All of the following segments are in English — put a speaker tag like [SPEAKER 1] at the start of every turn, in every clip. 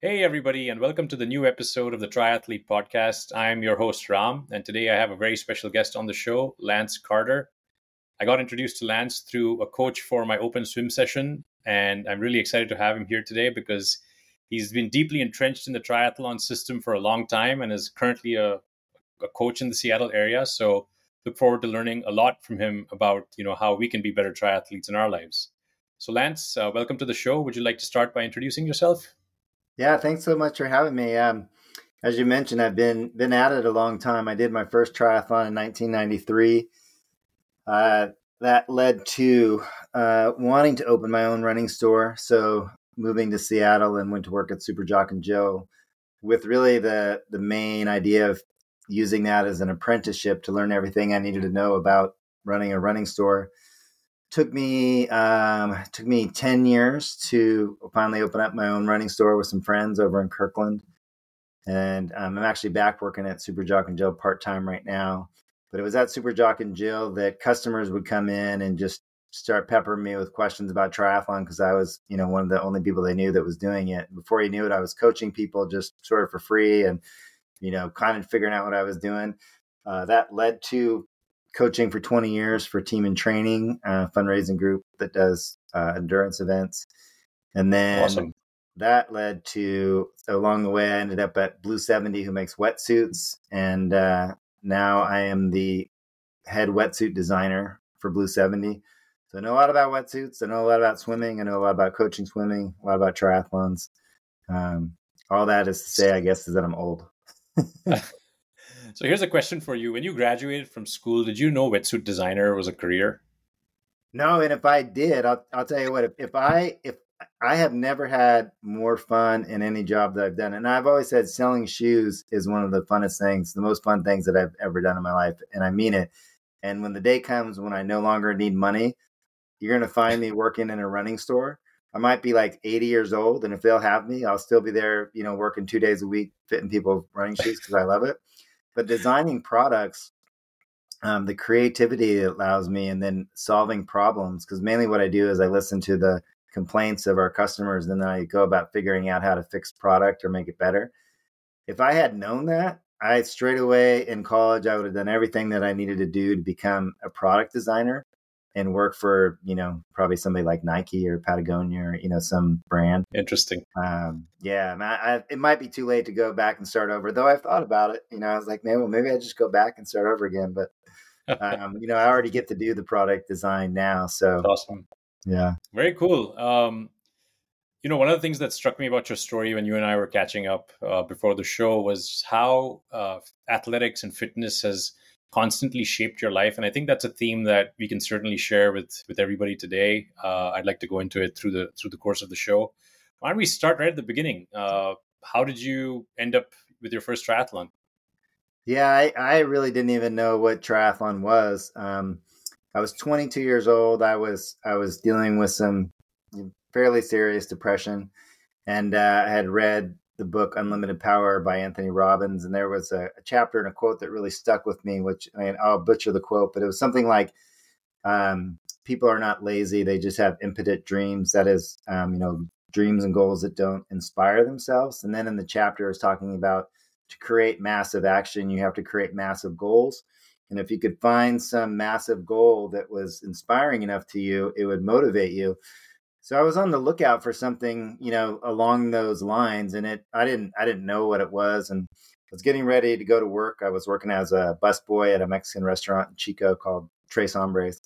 [SPEAKER 1] Hey, everybody, and welcome to the new episode of the Tryathlete Podcast. I'm your host, Ram, and today I have a very special guest on the show, Lance Carter. I got introduced to Lance through a coach for my open swim session, and I'm really excited to have him here today because he's been deeply entrenched in the triathlon system for a long time and is currently a, a coach in the Seattle area. So, look forward to learning a lot from him about you know how we can be better triathletes in our lives. So, Lance, uh, welcome to the show. Would you like to start by introducing yourself?
[SPEAKER 2] Yeah, thanks so much for having me. Um, as you mentioned, I've been been at it a long time. I did my first triathlon in 1993. Uh, that led to uh, wanting to open my own running store. So moving to Seattle and went to work at Super Jock and Jill, with really the the main idea of using that as an apprenticeship to learn everything I needed to know about running a running store took me um, took me 10 years to finally open up my own running store with some friends over in kirkland. And um, i'm actually back working at super jock and jill part-time right now. But it was at super jock and jill that customers would come in and just start peppering me with questions about triathlon because i was you know one of the only people they knew that was doing it. Before you knew it i was coaching people just sort of for free and you know kind of figuring out what i was doing. Uh, that led to coaching for 20 years for Team in Training, uh, fundraising group that does uh, endurance events. And then awesome. that led to, along the way, I ended up at Blueseventy, who makes wetsuits. And uh, now I am the head wetsuit designer for Blueseventy. So I know a lot about wetsuits. I know a lot about swimming. I know a lot about coaching swimming, a lot about triathlons. Um, all that is to say, I guess, is that I'm old.
[SPEAKER 1] So here's a question for you. When you graduated from school, did you know wetsuit designer was a career?
[SPEAKER 2] No, and if I did, I'll, I'll tell you what, if, if I if I have never had more fun in any job that I've done. And I've always said selling shoes is one of the funnest things, the most fun things that I've ever done in my life. And I mean it. And when the day comes when I no longer need money, you're going to find me working in a running store. I might be like 80 years old. And if they'll have me, I'll still be there, you know, working two days a week, fitting people running shoes because I love it but designing products um, the creativity it allows me and then solving problems because mainly what i do is i listen to the complaints of our customers and then i go about figuring out how to fix product or make it better. If i had known that i straight away in college i would have done everything that i needed to do to become a product designer and work for you know probably somebody like Nike or Patagonia or you know some brand.
[SPEAKER 1] Interesting.
[SPEAKER 2] Um, yeah, I, I, it might be too late to go back and start over. Though I've thought about it. You know, I was like, man, well, maybe I just go back and start over again. But um, you know, I already get to do the product design now. So
[SPEAKER 1] That's awesome.
[SPEAKER 2] Yeah.
[SPEAKER 1] Very cool. Um, you know, one of the things that struck me about your story when you and I were catching up uh, before the show was how uh, athletics and fitness has constantly shaped your life. And i think that's a theme that we can certainly share with with everybody today. Uh, i'd like to go into it through the through the course of the show. Why don't we start right at the beginning? Uh, how did you end up with your first triathlon?
[SPEAKER 2] Yeah i, I really didn't even know what triathlon was. Um, i was 22 years old. I was i was dealing with some fairly serious depression. And uh, i had read the book Unlimited Power by Anthony Robbins, and there was a, a, chapter and a quote that really stuck with me. Which I mean, I'll butcher the quote, but it was something like, um, "People are not lazy; they just have impotent dreams. That is, um, you know, dreams and goals that don't inspire themselves." And then in the chapter, is talking about to create massive action, you have to create massive goals. And if you could find some massive goal that was inspiring enough to you, it would motivate you. So I was on the lookout for something, you know, along those lines, and it I didn't I didn't know what it was, and I was getting ready to go to work. I was working as a busboy at a Mexican restaurant in Chico called Tres Hombres,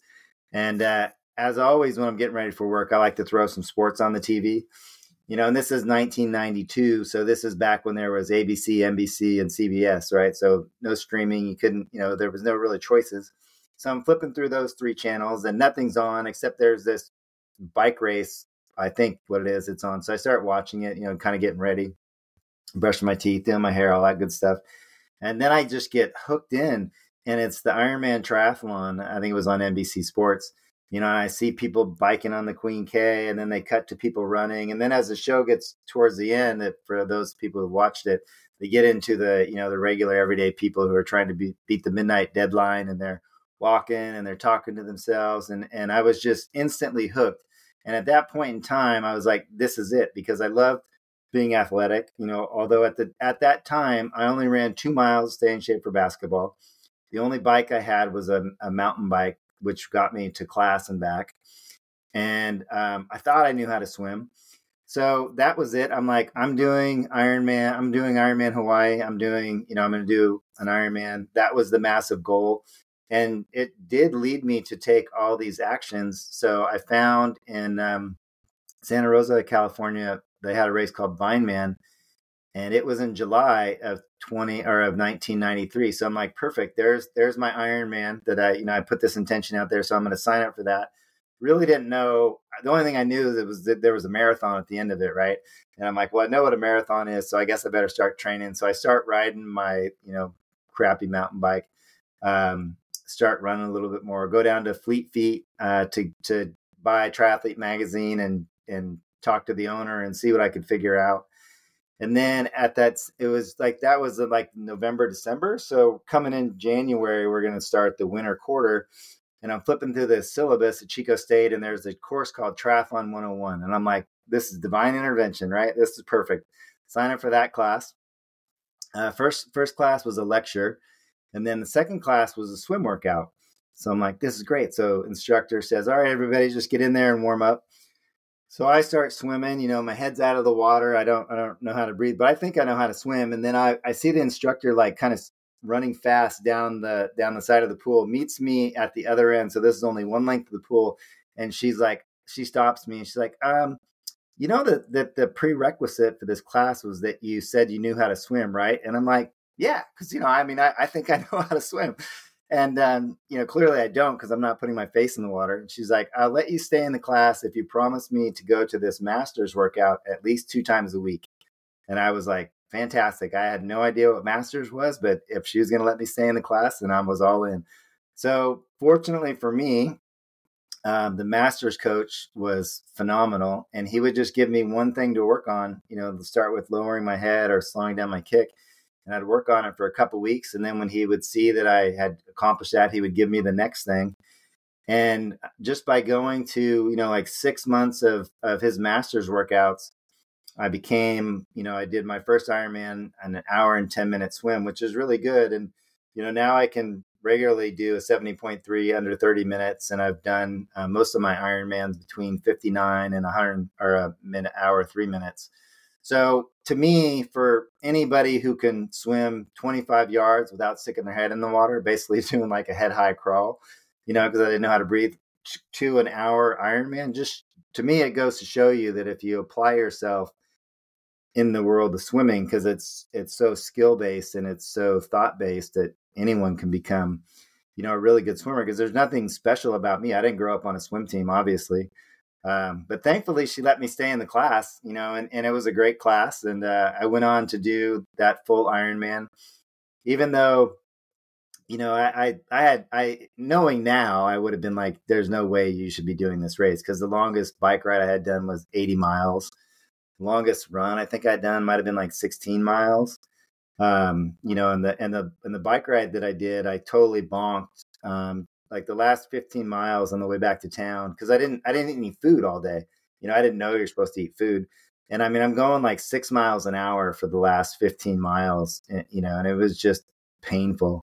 [SPEAKER 2] and uh, as always, when I'm getting ready for work, I like to throw some sports on the TV. You know, and this is 1992, so this is back when there was ABC, NBC, and CBS, right? So no streaming, you couldn't, you know, there was no really choices. So I'm flipping through those three channels, and nothing's on except there's this bike race. I think what it is, it's on. So I start watching it, you know, kind of getting ready, brushing my teeth, doing my hair, all that good stuff. And then I just get hooked in, and it's the Ironman Triathlon. I think it was on NBC Sports. You know, and I see people biking on the Queen K, and then they cut to people running. And then as the show gets towards the end, that for those people who watched it, they get into the you know the regular everyday people who are trying to be, beat the midnight deadline, and they're walking and they're talking to themselves, and and I was just instantly hooked. And at that point in time, I was like, this is it because I loved being athletic. You know, although at the at that time I only ran two miles to stay in shape for basketball. The only bike I had was a, a mountain bike, which got me to class and back. And um, I thought I knew how to swim. So that was it. I'm like, I'm doing Ironman. I'm doing Ironman Hawaii. I'm doing, you know, I'm going to do an Ironman. That was the massive goal. And it did lead me to take all these actions. So I found in um, Santa Rosa, California, they had a race called Vineman, and it was in July of 20 or of 1993. So I'm like, perfect. There's there's my Iron Man that I you know I put this intention out there, so I'm going to sign up for that. Really didn't know. The only thing I knew was that there was a marathon at the end of it, right? And I'm like, well, I know what a marathon is, so I guess I better start training. So I start riding my you know crappy mountain bike. Um, start running a little bit more. Go down to Fleet Feet uh, to to buy Triathlete magazine and and talk to the owner and see what I could figure out. And then at that, it was like that was like November, December. So coming in January, we're going to start the winter quarter. And I'm flipping through the syllabus at Chico State, and there's a course called Triathlon 101. And I'm like, this is divine intervention, right? This is perfect. Sign up for that class. Uh, first, first class was a lecture, and then the second class was a swim workout. So I'm like, this is great. So instructor says, all right, everybody, just get in there and warm up. So I start swimming, you know, my head's out of the water. I don't I don't know how to breathe, but I think I know how to swim. And then I, I see the instructor like kind of running fast down the down the side of the pool, meets me at the other end. So this is only one length of the pool. And she's like, she stops me and she's like, um, you know that that the prerequisite for this class was that you said you knew how to swim, right? And I'm like, yeah, because you know, I mean, I, I think I know how to swim. And um, you know, clearly I don't because I'm not putting my face in the water. And she's like, "I'll let you stay in the class if you promise me to go to this masters workout at least two times a week." And I was like, "Fantastic!" I had no idea what masters was, but if she was going to let me stay in the class, then I was all in. So fortunately for me, um, the masters coach was phenomenal, and he would just give me one thing to work on. You know, to start with lowering my head or slowing down my kick and I'd work on it for a couple weeks. And then when he would see that I had accomplished that, he would give me the next thing. And just by going to, you know, like six months of, of his master's workouts, I became, you know, I did my first Ironman an hour and 10 minute swim, which is really good. And, you know, now I can regularly do a 70.3 under 30 minutes. And I've done uh, most of my Ironmans between 59 and 100 or a minute, hour, three minutes. So to me, for anybody who can swim 25 yards without sticking their head in the water, basically doing like a head high crawl, you know, because I didn't know how to breathe, to an hour Ironman, just to me, it goes to show you that if you apply yourself in the world of swimming, because it's it's so skill based and it's so thought based that anyone can become, you know, a really good swimmer. Because there's nothing special about me. I didn't grow up on a swim team, obviously. Um, but thankfully, she let me stay in the class, you know, and, and it was a great class. And uh, I went on to do that full Ironman, even though, you know, I, I, I had, I knowing now, I would have been like, there's no way you should be doing this race because the longest bike ride I had done was 80 miles. The longest run I think I'd done might have been like 16 miles. Um, you know, and the and the and the bike ride that I did, I totally bonked um, like the last 15 miles on the way back to town because I didn't I didn't eat any food all day. You know, I didn't know you're supposed to eat food. And I mean, I'm going like six miles an hour for the last 15 miles, eh, you know, and it was just painful.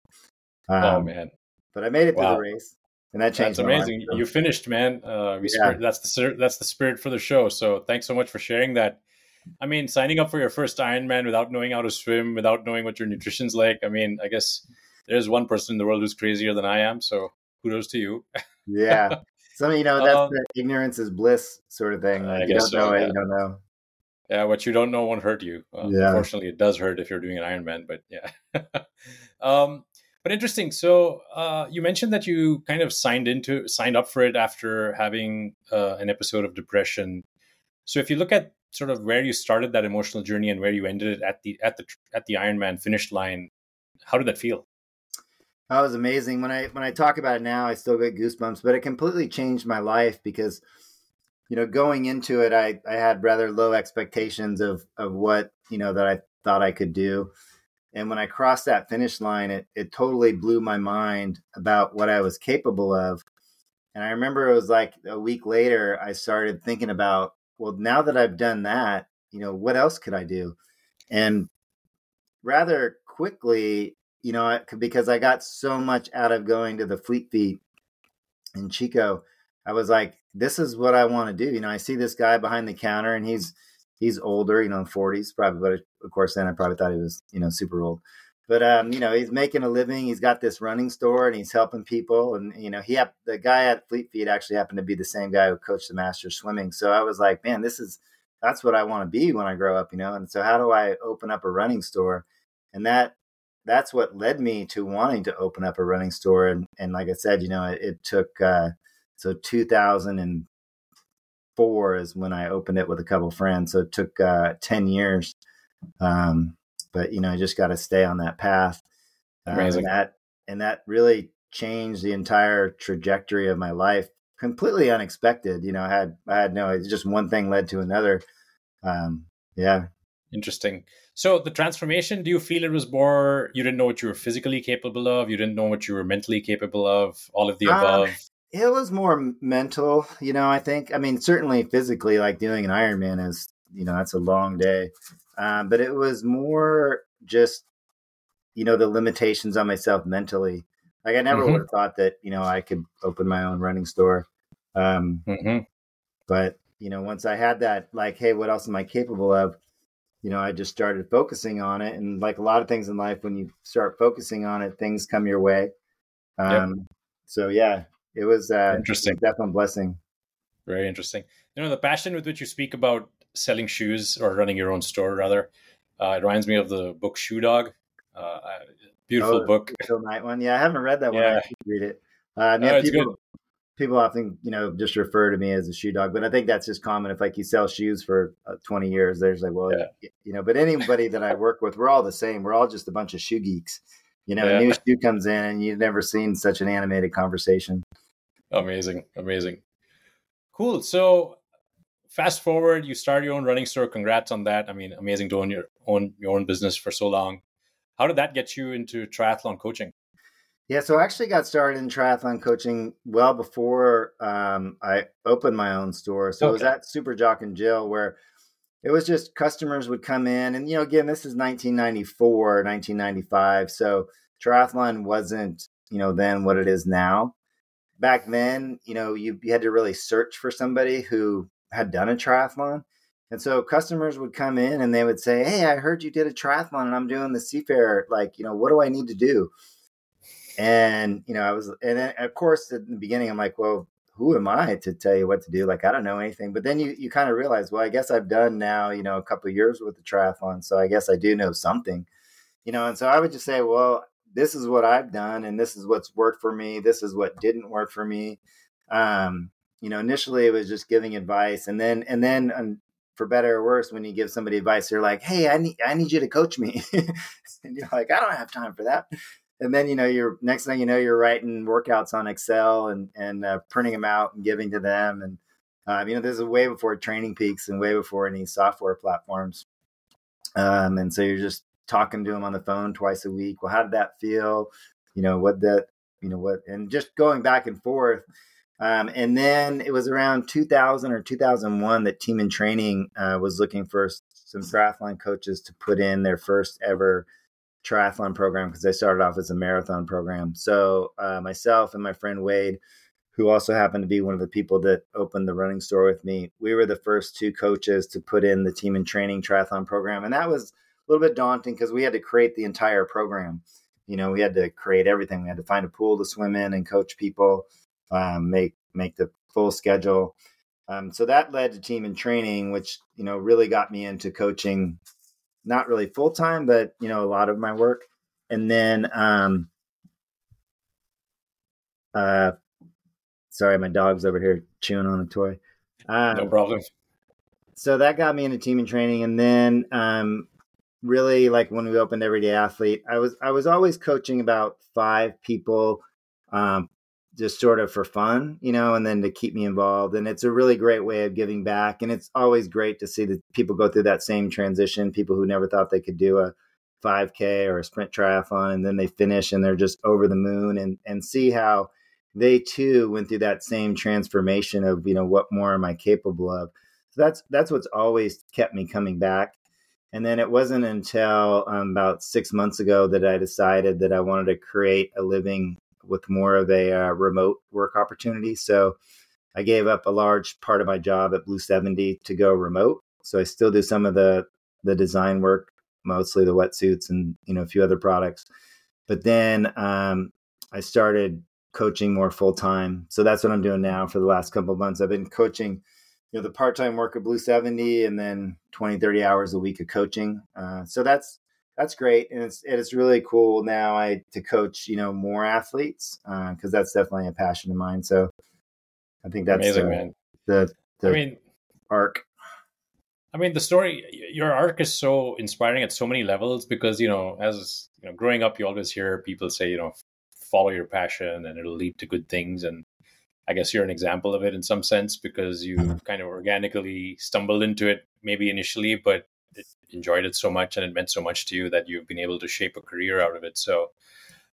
[SPEAKER 1] Oh, um, oh man!
[SPEAKER 2] But I made it wow. to the race, and that changed.
[SPEAKER 1] That's amazing. You finished, man. Uh, yeah. spirit, that's the that's the spirit for the show. So thanks so much for sharing that. I mean, signing up for your first Ironman without knowing how to swim, without knowing what your nutrition's like. I mean, I guess there's one person in the world who's crazier than I am. So kudos to you.
[SPEAKER 2] yeah. So you know that's um, the ignorance is bliss sort of thing. Like, you don't so, know it, yeah. you don't know.
[SPEAKER 1] Yeah, what you don't know won't hurt you. Uh, yeah. Unfortunately, it does hurt if you're doing an Ironman, but yeah. um, but interesting. So uh, you mentioned that you kind of signed into signed up for it after having uh, an episode of depression. So if you look at sort of where you started that emotional journey and where you ended it at the at the at the Ironman finish line, how did that feel?
[SPEAKER 2] That was amazing. When I when I talk about it now, I still get goosebumps. But it completely changed my life because, you know, going into it, I I had rather low expectations of of what you know that I thought I could do. And when I crossed that finish line, it it totally blew my mind about what I was capable of. And I remember it was like a week later, I started thinking about, well, now that I've done that, you know, what else could I do? And rather quickly, you know, because I got so much out of going to the Fleet Feet in Chico, I was like, this is what I want to do. You know, I see this guy behind the counter and he's he's older, you know, 40s probably, but of course then I probably thought he was, you know, super old. But um, you know, he's making a living. He's got this running store and he's helping people. And you know, he the guy at Fleet Feet actually happened to be the same guy who coached the Masters swimming. So I was like, man, this is that's what I want to be when I grow up, you know. And so how do I open up a running store? And that that's what led me to wanting to open up a running store. And and like I said, you know, it, it took uh, so 2004 is when I opened it with a couple friends. So it took uh, 10 years. Um, but you know, I just got to stay on that path. Um, and that and that really changed the entire trajectory of my life. Completely unexpected. You know, I had I had no. It's just one thing led to another. Um, yeah.
[SPEAKER 1] Interesting. So the transformation, do you feel it was more you didn't know what you were physically capable of, you didn't know what you were mentally capable of, all of the um, above?
[SPEAKER 2] it was more mental, you know, I think. I mean, certainly physically, like doing an Ironman is, you know, that's a long day. Um, but it was more just, you know, the limitations on myself mentally. Like I never mm-hmm. would have thought that, you know, I could open my own running store. Um, mm-hmm. But, you know, once I had that, like, hey, what else am I capable of? You know, I just started focusing on it. And like a lot of things in life, when you start focusing on it, things come your way. Um, yep. So, yeah, it was uh,
[SPEAKER 1] interesting.
[SPEAKER 2] Definitely a blessing.
[SPEAKER 1] Very interesting. You know, the passion with which you speak about selling shoes or running your own store, rather, uh, it reminds me of the book Shoe Dog. Uh, beautiful oh, book.
[SPEAKER 2] Phil Knight one. Yeah, I haven't read that one. Yeah. I should read it. Uh, yeah, people, people often, you know, just refer to me as a shoe dog, but I think that's just common. If like you sell shoes for uh, 20 years, there's like, well, yeah. you know, but anybody that I work with, we're all the same. We're all just a bunch of shoe geeks. You know, yeah. a new shoe comes in and you've never seen such an animated conversation.
[SPEAKER 1] Amazing, amazing, cool. So, fast forward, you start your own running store. Congrats on that. I mean, amazing to own your own your own business for so long. How did that get you into triathlon coaching?
[SPEAKER 2] Yeah, so I actually got started in triathlon coaching well before um, I opened my own store. So okay. it was at Super Jock and Jill where it was just customers would come in, and you know, again, this is 1994, 1995, so triathlon wasn't you know then what it is now back then, you know, you, you had to really search for somebody who had done a triathlon. And so customers would come in and they would say, Hey, I heard you did a triathlon and I'm doing the Seafair. Like, you know, what do I need to do? And, you know, I was, and then of course, at the beginning, I'm like, well, who am I to tell you what to do? Like, I don't know anything. But then you, you kind of realize, well, I guess I've done now, you know, a couple years with the triathlon. So I guess I do know something, you know, and so I would just say, well, this is what I've done and this is what's worked for me. This is what didn't work for me. Um, you know, initially it was just giving advice and then, and then um, for better or worse, when you give somebody advice, they're like, Hey, I need, I need you to coach me. and you're like, I don't have time for that. And then, you know, you're next thing you know, you're writing workouts on Excel and, and uh, printing them out and giving to them. And, uh, you know, this is way before Training Peaks and way before any software platforms. Um, and so you're just talking to them on the phone twice a week. Well, how did that feel? You know, what that, you know, what, and just going back and forth. Um, and then it was around 2000 or 2001 that Team in Training uh, was looking for some triathlon coaches to put in their first ever triathlon program because I started off as a marathon program. So uh, myself and my friend Wade, who also happened to be one of the people that opened the running store with me, we were the first two coaches to put in the Team in Training triathlon program, and that was a little bit daunting because we had to create the entire program. You know, we had to create everything. We had to find a pool to swim in and coach people, um, make make the full schedule. Um, so that led to team in training, which you know really got me into coaching, not really full time, but you know a lot of my work. And then, um, uh, sorry, my dog's over here chewing on a toy.
[SPEAKER 1] Um, no problem.
[SPEAKER 2] So that got me into team in training, and then um, really like when we opened everyday athlete i was i was always coaching about five people um, just sort of for fun you know and then to keep me involved and it's a really great way of giving back and it's always great to see that people go through that same transition people who never thought they could do a 5k or a sprint triathlon and then they finish and they're just over the moon and and see how they too went through that same transformation of you know what more am i capable of So that's that's what's always kept me coming back. And then it wasn't until um, about six months ago that I decided that I wanted to create a living with more of a uh, remote work opportunity. So I gave up a large part of my job at Blueseventy to go remote. So I still do some of the the design work, mostly the wetsuits and you know a few other products. But then um, I started coaching more full time. So that's what I'm doing now for the last couple of months. I've been coaching, you know, the part time work at Blueseventy and then 20, 30 hours a week of coaching. Uh, so that's that's great, and it's it's really cool now. I to coach, you know, more athletes because uh, that's definitely a passion of mine. So I think that's
[SPEAKER 1] amazing,
[SPEAKER 2] uh,
[SPEAKER 1] man.
[SPEAKER 2] The, the
[SPEAKER 1] I mean,
[SPEAKER 2] arc.
[SPEAKER 1] I mean, the story, your arc is so inspiring at so many levels because, you know, as you know, growing up, you always hear people say, you know, follow your passion and it'll lead to good things. And I guess you're an example of it in some sense because you mm-hmm. kind of organically stumbled into it maybe initially, but enjoyed it so much and it meant so much to you that you've been able to shape a career out of it. So,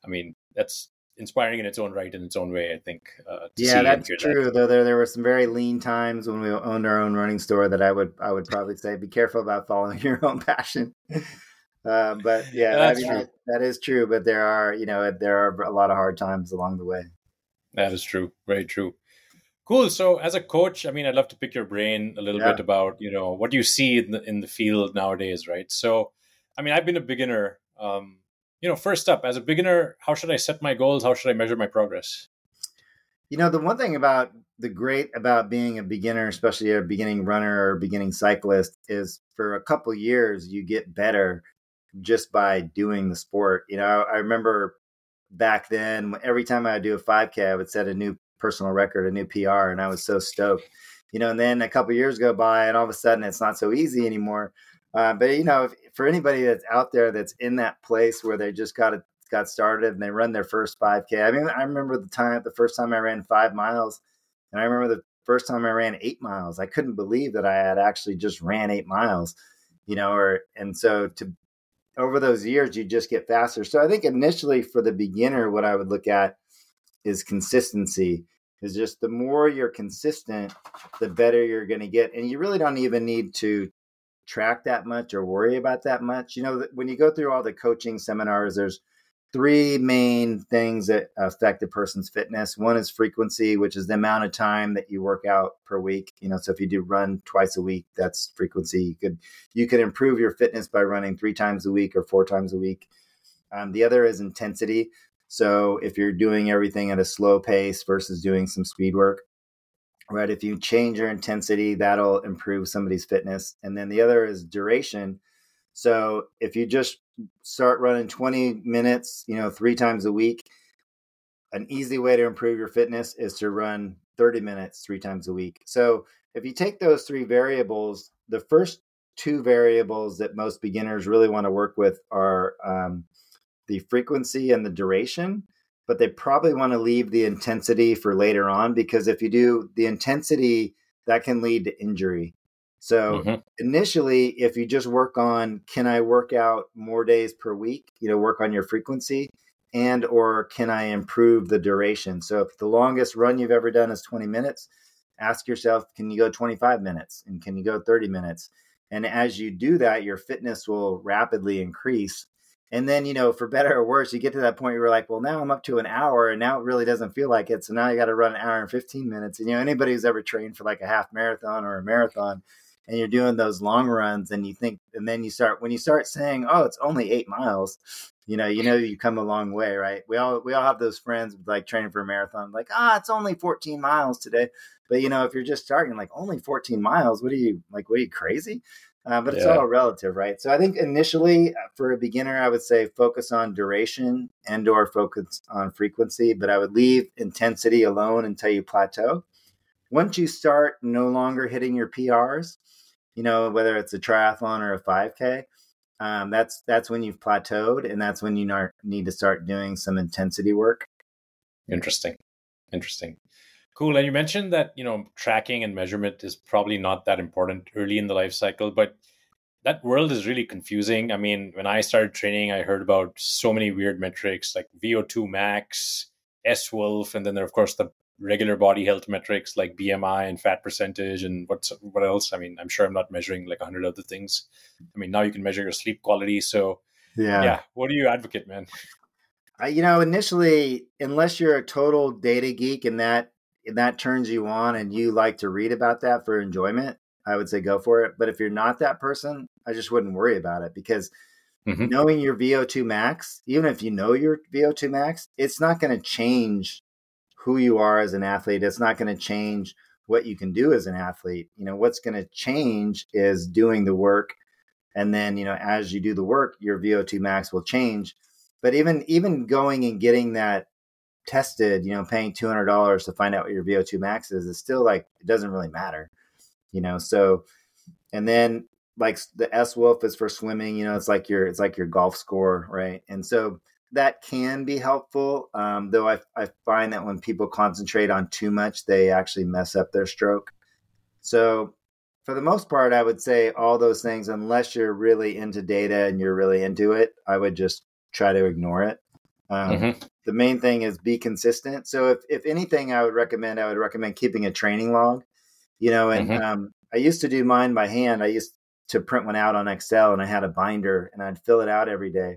[SPEAKER 1] I mean, that's inspiring in its own right, in its own way. I think.
[SPEAKER 2] Uh, yeah, that's true. That. Though there there were some very lean times when we owned our own running store that I would I would probably say be careful about following your own passion. Uh, but yeah, I mean, true. that is true. But there are you know there are a lot of hard times along the way.
[SPEAKER 1] That is true. Very true. Cool. So, as a coach, I mean, I'd love to pick your brain a little yeah. bit about you know what you see in the in the field nowadays, right? So, I mean, I've been a beginner. Um, you know, first up, as a beginner, how should I set my goals? How should I measure my progress?
[SPEAKER 2] You know, the one thing about the great about being a beginner, especially a beginning runner or beginning cyclist, is for a couple years you get better just by doing the sport. You know, I remember back then, every time I would do a 5K, I would set a new personal record, a new PR, and I was so stoked. You know, and then a couple years go by, and all of a sudden it's not so easy anymore. Uh, but you know, if, for anybody that's out there that's in that place where they just got it got started and they run their first 5K. I mean, I remember the time the first time I ran five miles, and I remember the first time I ran eight miles. I couldn't believe that I had actually just ran eight miles, you know. Or and so to over those years, you just get faster. So I think initially for the beginner, what I would look at is consistency. Is just the more you're consistent, the better you're going to get, and you really don't even need to track that much or worry about that much. You know, when you go through all the coaching seminars, there's three main things that affect a person's fitness. One is frequency, which is the amount of time that you work out per week. You know, so if you do run twice a week, that's frequency. You could you could improve your fitness by running three times a week or four times a week. Um, the other is intensity. So if you're doing everything at a slow pace versus doing some speed work, right? If you change your intensity, that'll improve somebody's fitness. And then the other is duration. So if you just start running 20 minutes, you know, three times a week, an easy way to improve your fitness is to run 30 minutes three times a week. So if you take those three variables, the first two variables that most beginners really want to work with are um, the frequency and the duration but they probably want to leave the intensity for later on because if you do the intensity, that can lead to injury. So mm-hmm. initially, if you just work on can I work out more days per week, you know, work on your frequency and or can I improve the duration? So if the longest run you've ever done is 20 minutes, ask yourself, can you go 25 minutes and can you go 30 minutes? And as you do that, your fitness will rapidly increase and then, you know, for better or worse, you get to that point where you're like, well, now I'm up to an hour and now it really doesn't feel like it. So now you got to run an hour and 15 minutes. And, you know, anybody who's ever trained for like a half marathon or a marathon and you're doing those long runs and you think, and then you start, when you start saying, oh, it's only eight miles, you know, you know, you come a long way, right? We all, we all have those friends like training for a marathon, like, ah, oh, it's only 14 miles today. But, you know, if you're just starting like only 14 miles, what are you like, what are you crazy? Uh, but it's yeah. all relative, right? So I think initially uh, for a beginner, I would say focus on duration and or focus on frequency, but I would leave intensity alone until you plateau. Once you start no longer hitting your PRs, you know, whether it's a triathlon or a 5K, um, that's that's when you've plateaued, and that's when you need to start doing some intensity work.
[SPEAKER 1] Interesting, interesting. Cool. And you mentioned that, you know, tracking and measurement is probably not that important early in the life cycle, but that world is really confusing. I mean, when I started training, I heard about so many weird metrics like VO2 max, SWOLF, and then there, of course, the regular body health metrics like BMI and fat percentage and what's what else. I mean, I'm sure I'm not measuring like a hundred other things. I mean, now you can measure your sleep quality. So yeah, yeah. What do you advocate, man?
[SPEAKER 2] Uh, you know, initially, unless you're a total data geek and that that turns you on and you like to read about that for enjoyment, I would say go for it. But if you're not that person, I just wouldn't worry about it because mm-hmm. knowing your VO2 max, even if you know your VO2 max, it's not going to change who you are as an athlete. It's not going to change what you can do as an athlete. You know, what's going to change is doing the work. And then, you know, as you do the work, your VO2 max will change. But even even going and getting that tested, you know, paying two hundred dollars to find out what your VO2 max is, is still like it doesn't really matter, you know. So, and then like the SWOLF is for swimming, you know, it's like your it's like your golf score, right? And so that can be helpful. Um, though I, I find that when people concentrate on too much, they actually mess up their stroke. So, for the most part, I would say all those things, unless you're really into data and you're really into it, I would just try to ignore it. Um, mm-hmm. The main thing is be consistent. So, if, if anything, I would recommend, I would recommend keeping a training log, you know, and mm-hmm. um, I used to do mine by hand. I used to print one out on Excel and I had a binder and I'd fill it out every day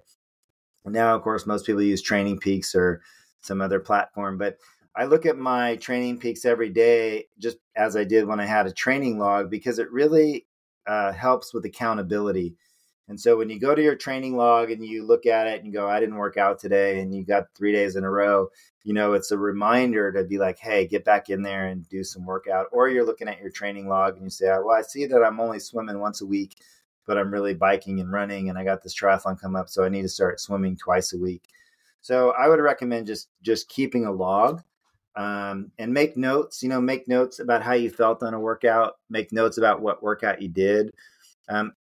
[SPEAKER 2] now, of course, most people use Training Peaks or some other platform, but I look at my Training Peaks every day, just as I did when I had a training log, because it really uh, helps with accountability. And so when you go to your training log and you look at it and go, I didn't work out today, and you got three days in a row, you know, it's a reminder to be like, hey, get back in there and do some workout. Or you're looking at your training log and you say, well, I see that I'm only swimming once a week but I'm really biking and running and I got this triathlon come up so I need to start swimming twice a week. So I would recommend just just keeping a log um, and make notes, you know, make notes about how you felt on a workout, make notes about what workout you did. Um,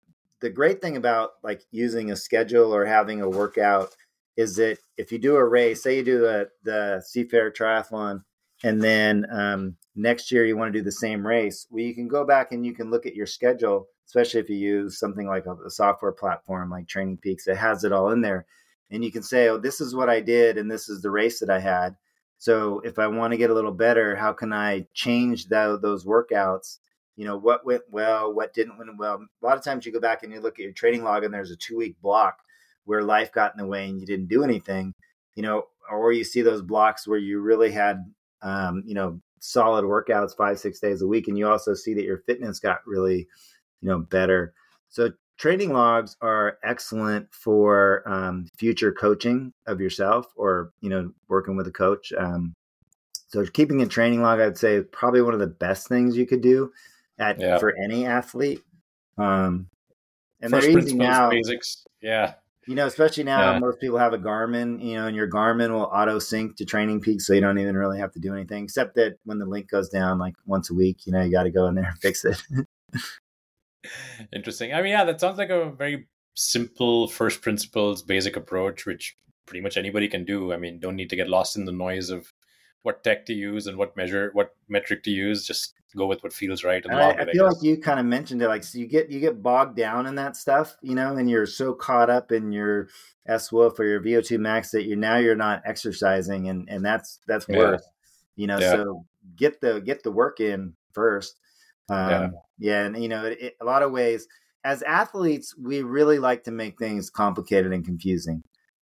[SPEAKER 2] the great thing about like using a schedule or having a workout is that if you do a race, say you do the, the Seafair Triathlon, and then um, next year you want to do the same race, well, you can go back and you can look at your schedule especially if you use something like a, a software platform like Training Peaks that has it all in there. And you can say, oh, this is what I did, and this is the race that I had. So if I want to get a little better, how can I change that, those workouts? You know, what went well, what didn't went well. A lot of times you go back and you look at your training log, and there's a two week block where life got in the way and you didn't do anything. You know, or you see those blocks where you really had, um, you know, solid workouts five six days a week, and you also see that your fitness got really you know better so training logs are excellent for um, future coaching of yourself or you know working with a coach um, so keeping a training log i'd say is probably one of the best things you could do at yeah. for any athlete um, and First they're easy now
[SPEAKER 1] basics yeah
[SPEAKER 2] you know especially now yeah. most people have a garmin you know and your garmin will auto sync to training peaks so you don't even really have to do anything except that when the link goes down like once a week you know you got to go in there and fix it
[SPEAKER 1] Interesting. I mean, yeah, that sounds like a very simple first principles basic approach, which pretty much anybody can do. I mean, don't need to get lost in the noise of what tech to use and what measure, what metric to use. Just go with what feels right.
[SPEAKER 2] And, and I, I, feel like you kind of mentioned it. Like, so you get you get bogged down in that stuff, you know, and you're so caught up in your SWOLF or your VO2 max that you now you're not exercising, and and that's that's worse. Yeah. You know, yeah. so get the get the work in first um, yeah. yeah, and you know, it, it, a lot of ways as athletes, we really like to make things complicated and confusing.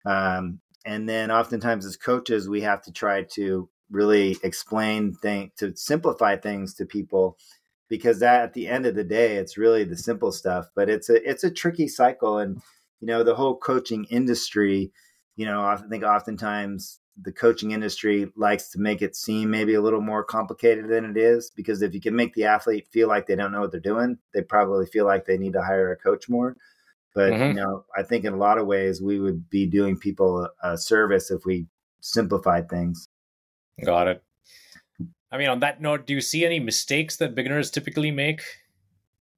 [SPEAKER 2] Um, and then oftentimes as coaches, we have to try to really explain things to simplify things to people because that at the end of the day, it's really the simple stuff. But it's a it's a tricky cycle, and you know, the whole coaching industry. You know, I think oftentimes the coaching industry likes to make it seem maybe a little more complicated than it is because if you can make the athlete feel like they don't know what they're doing, they probably feel like they need to hire a coach more. But mm-hmm. you know, I think in a lot of ways we would be doing people a, a service if we simplified things.
[SPEAKER 1] Got it. I mean, on that note, do you see any mistakes that beginners typically make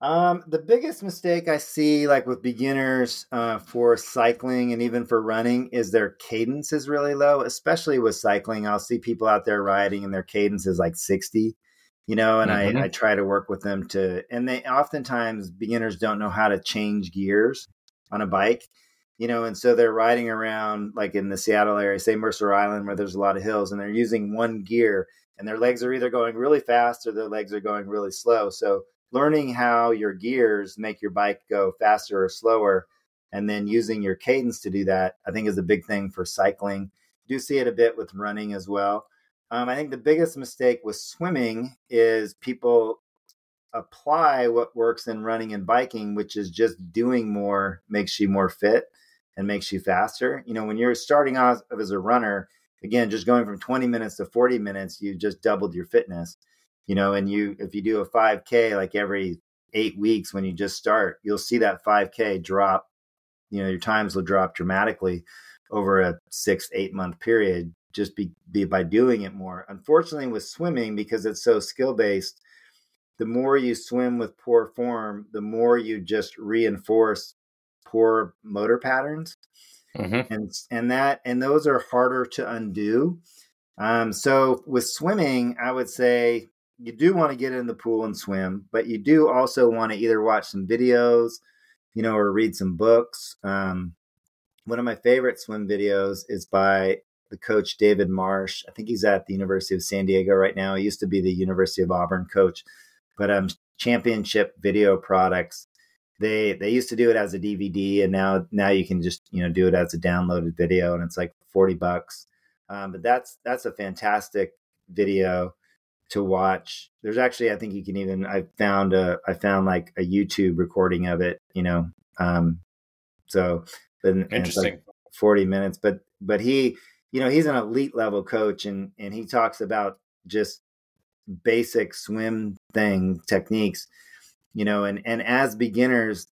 [SPEAKER 2] um, the biggest mistake I see, like with beginners uh, for cycling and even for running, is their cadence is really low. Especially with cycling, I'll see people out there riding and their cadence is like sixty, you know. And mm-hmm. I, I try to work with them to, and they oftentimes beginners don't know how to change gears on a bike, you know, and so they're riding around like in the Seattle area, say Mercer Island, where there's a lot of hills, and they're using one gear and their legs are either going really fast or their legs are going really slow. So learning how your gears make your bike go faster or slower and then using your cadence to do that, I think is a big thing for cycling. do see it a bit with running as well. Um, I think the biggest mistake with swimming is people apply what works in running and biking, which is just doing more makes you more fit and makes you faster. You know, when you're starting off as a runner, again, just going from 20 minutes to 40 minutes, you just doubled your fitness. You know, and you if you do a 5K like every eight weeks when you just start, you'll see that 5K drop. You know, your times will drop dramatically over a six, eight month period just be, be by doing it more. Unfortunately, with swimming, because it's so skill based, the more you swim with poor form, the more you just reinforce poor motor patterns. Mm-hmm. And and that and those are harder to undo. Um, so with swimming, I would say you do want to get in the pool and swim, but you do also want to either watch some videos, you know, or read some books. Um, one of my favorite swim videos is by the coach David Marsh. I think he's at the University of San Diego right now. He used to be the University of Auburn coach, but um, championship video products. They they used to do it as a DVD, and now now you can just you know do it as a downloaded video, and it's like forty bucks. Um, but that's that's a fantastic video to watch. There's actually I think you can even I found a I found like a YouTube recording of it. You know, um, so but
[SPEAKER 1] interesting.
[SPEAKER 2] Like Forty minutes, but but he you know he's an elite level coach and and he talks about just basic swim thing techniques you know and and as beginners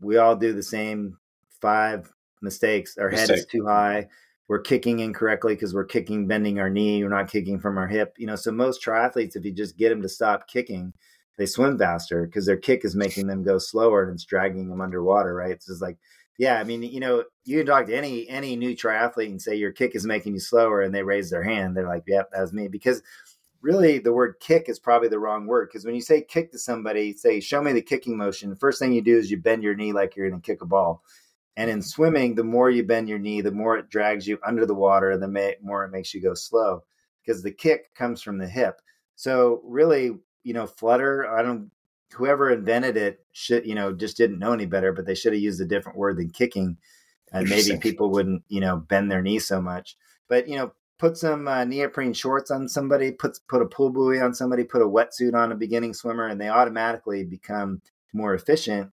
[SPEAKER 2] we all do the same five mistakes. Our Mistake. head is too high. We're kicking incorrectly because we're kicking bending our knee. We're not kicking from our hip you know so most triathletes if you just get them to stop kicking they swim faster because their kick is making them go slower and it's dragging them underwater right? It's just like yeah i mean you know you can talk to any any new triathlete and say your kick is making you slower and they raise their hand. They're like yep that's me. Because really the word kick is probably the wrong word because when you say kick to somebody, say, show me the kicking motion, the first thing you do is you bend your knee like you're going to kick a ball. And in swimming, the more you bend your knee, the more it drags you under the water, the more it makes you go slow because the kick comes from the hip. So really, you know, flutter, I don't, whoever invented it should, you know, just didn't know any better, but they should have used a different word than kicking. And maybe people wouldn't, you know, bend their knee so much. But, you know, put some uh, neoprene shorts on somebody, put put a pool buoy on somebody, put a wetsuit on a beginning swimmer, and they automatically become more efficient,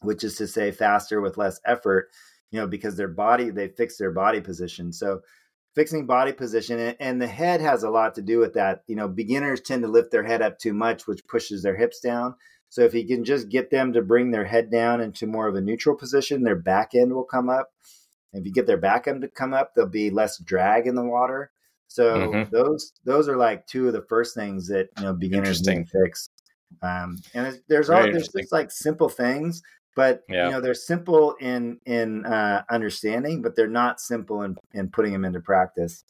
[SPEAKER 2] which is to say faster with less effort. You know, because their body they fix their body position. So fixing body position and the head has a lot to do with that. You know, beginners tend to lift their head up too much, which pushes their hips down. So if you can just get them to bring their head down into more of a neutral position, their back end will come up if you get their back end to come up, there'll be less drag in the water. So mm-hmm. those those are like two of the first things that you know beginners need to fix. Um, and there's all there's just like simple things, but yeah. you know they're simple in in uh, understanding, but they're not simple in in putting them into practice.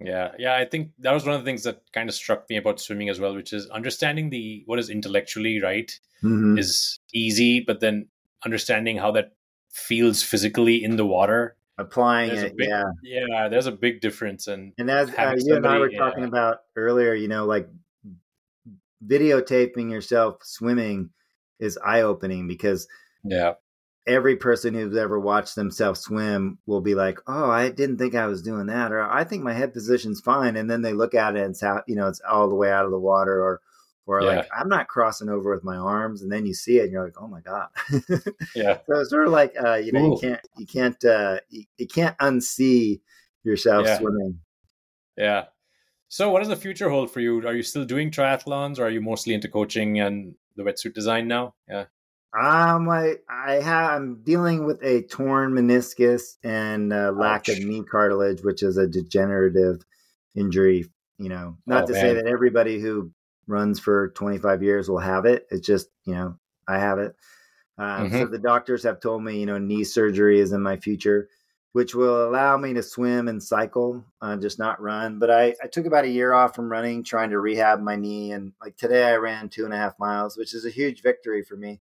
[SPEAKER 1] Yeah, yeah, I think that was one of the things that kind of struck me about swimming as well, which is understanding the what is intellectually right mm-hmm. is easy, but then understanding how that feels physically in the water
[SPEAKER 2] applying there's it. Big, yeah,
[SPEAKER 1] yeah. There's a big difference, and
[SPEAKER 2] and as uh, you and I were yeah. talking about earlier, you know, like videotaping yourself swimming is eye opening because
[SPEAKER 1] yeah,
[SPEAKER 2] every person who's ever watched themselves swim will be like, "Oh, I didn't think I was doing that," or "I think my head position's fine," and then they look at it and it's out, you know, it's all the way out of the water, or or yeah. like I'm not crossing over with my arms, and then you see it, and you're like, oh my god.
[SPEAKER 1] yeah.
[SPEAKER 2] So it's sort of like uh, you know Ooh. you can't you can't uh, you, you can't unsee yourself yeah. swimming.
[SPEAKER 1] Yeah. So what does the future hold for you? Are you still doing triathlons, or are you mostly into coaching and the wetsuit design now? Yeah.
[SPEAKER 2] Um, I I have I'm dealing with a torn meniscus and uh, lack of knee cartilage, which is a degenerative injury. You know, not oh, to man. say that everybody who runs for 25 years will have it. It's just, you know, I have it. Uh, mm-hmm. So the doctors have told me, you know, knee surgery is in my future, which will allow me to swim and cycle, uh, just not run. But I, I took about a year off from running, trying to rehab my knee. And like today, I ran two and a half miles, which is a huge victory for me.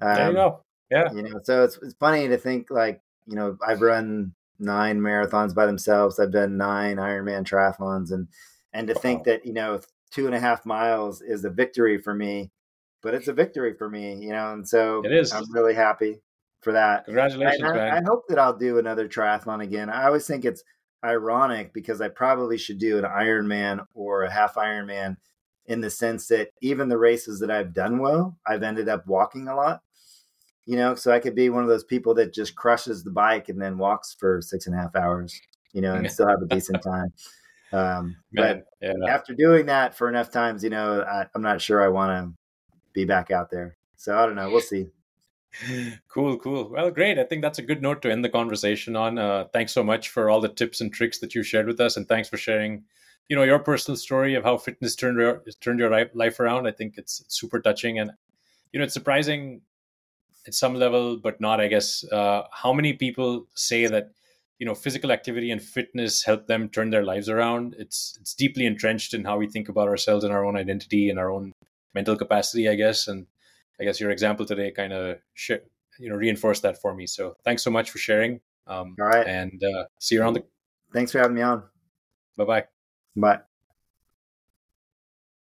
[SPEAKER 1] Um, there you um, go. Yeah.
[SPEAKER 2] You know, so it's, it's funny to think like, you know, I've run nine marathons by themselves. I've done nine Ironman triathlons and and to think that you know two and a half miles is a victory for me, but it's a victory for me, you know, and so
[SPEAKER 1] it is.
[SPEAKER 2] I'm really happy for that.
[SPEAKER 1] Congratulations,
[SPEAKER 2] I,
[SPEAKER 1] man!
[SPEAKER 2] I hope that I'll do another triathlon again. I always think it's ironic because I probably should do an Ironman or a half Ironman in the sense that even the races that I've done well, I've ended up walking a lot. You know, so I could be one of those people that just crushes the bike and then walks for six and a half hours, you know, and still have a decent time. Um, but yeah. after doing that for enough times, you know, I, I'm not sure I want to be back out there. So I don't know. We'll see.
[SPEAKER 1] Cool, cool. Well, great. I think that's a good note to end the conversation on. Uh, thanks so much for all the tips and tricks that you shared with us, and thanks for sharing, you know, your personal story of how fitness turned your turned your life around. I think it's, it's super touching, and you know, it's surprising at some level, but not, I guess, uh, how many people say that you know physical activity and fitness help them turn their lives around. It's it's deeply entrenched in how we think about ourselves and our own identity and our own mental capacity, I guess, and I guess your example today kind of sh- you know reinforced that for me. So thanks so much for sharing. Um,
[SPEAKER 2] All right,
[SPEAKER 1] and uh, see you around the.
[SPEAKER 2] Thanks for having me on.
[SPEAKER 1] Bye bye.
[SPEAKER 2] Bye.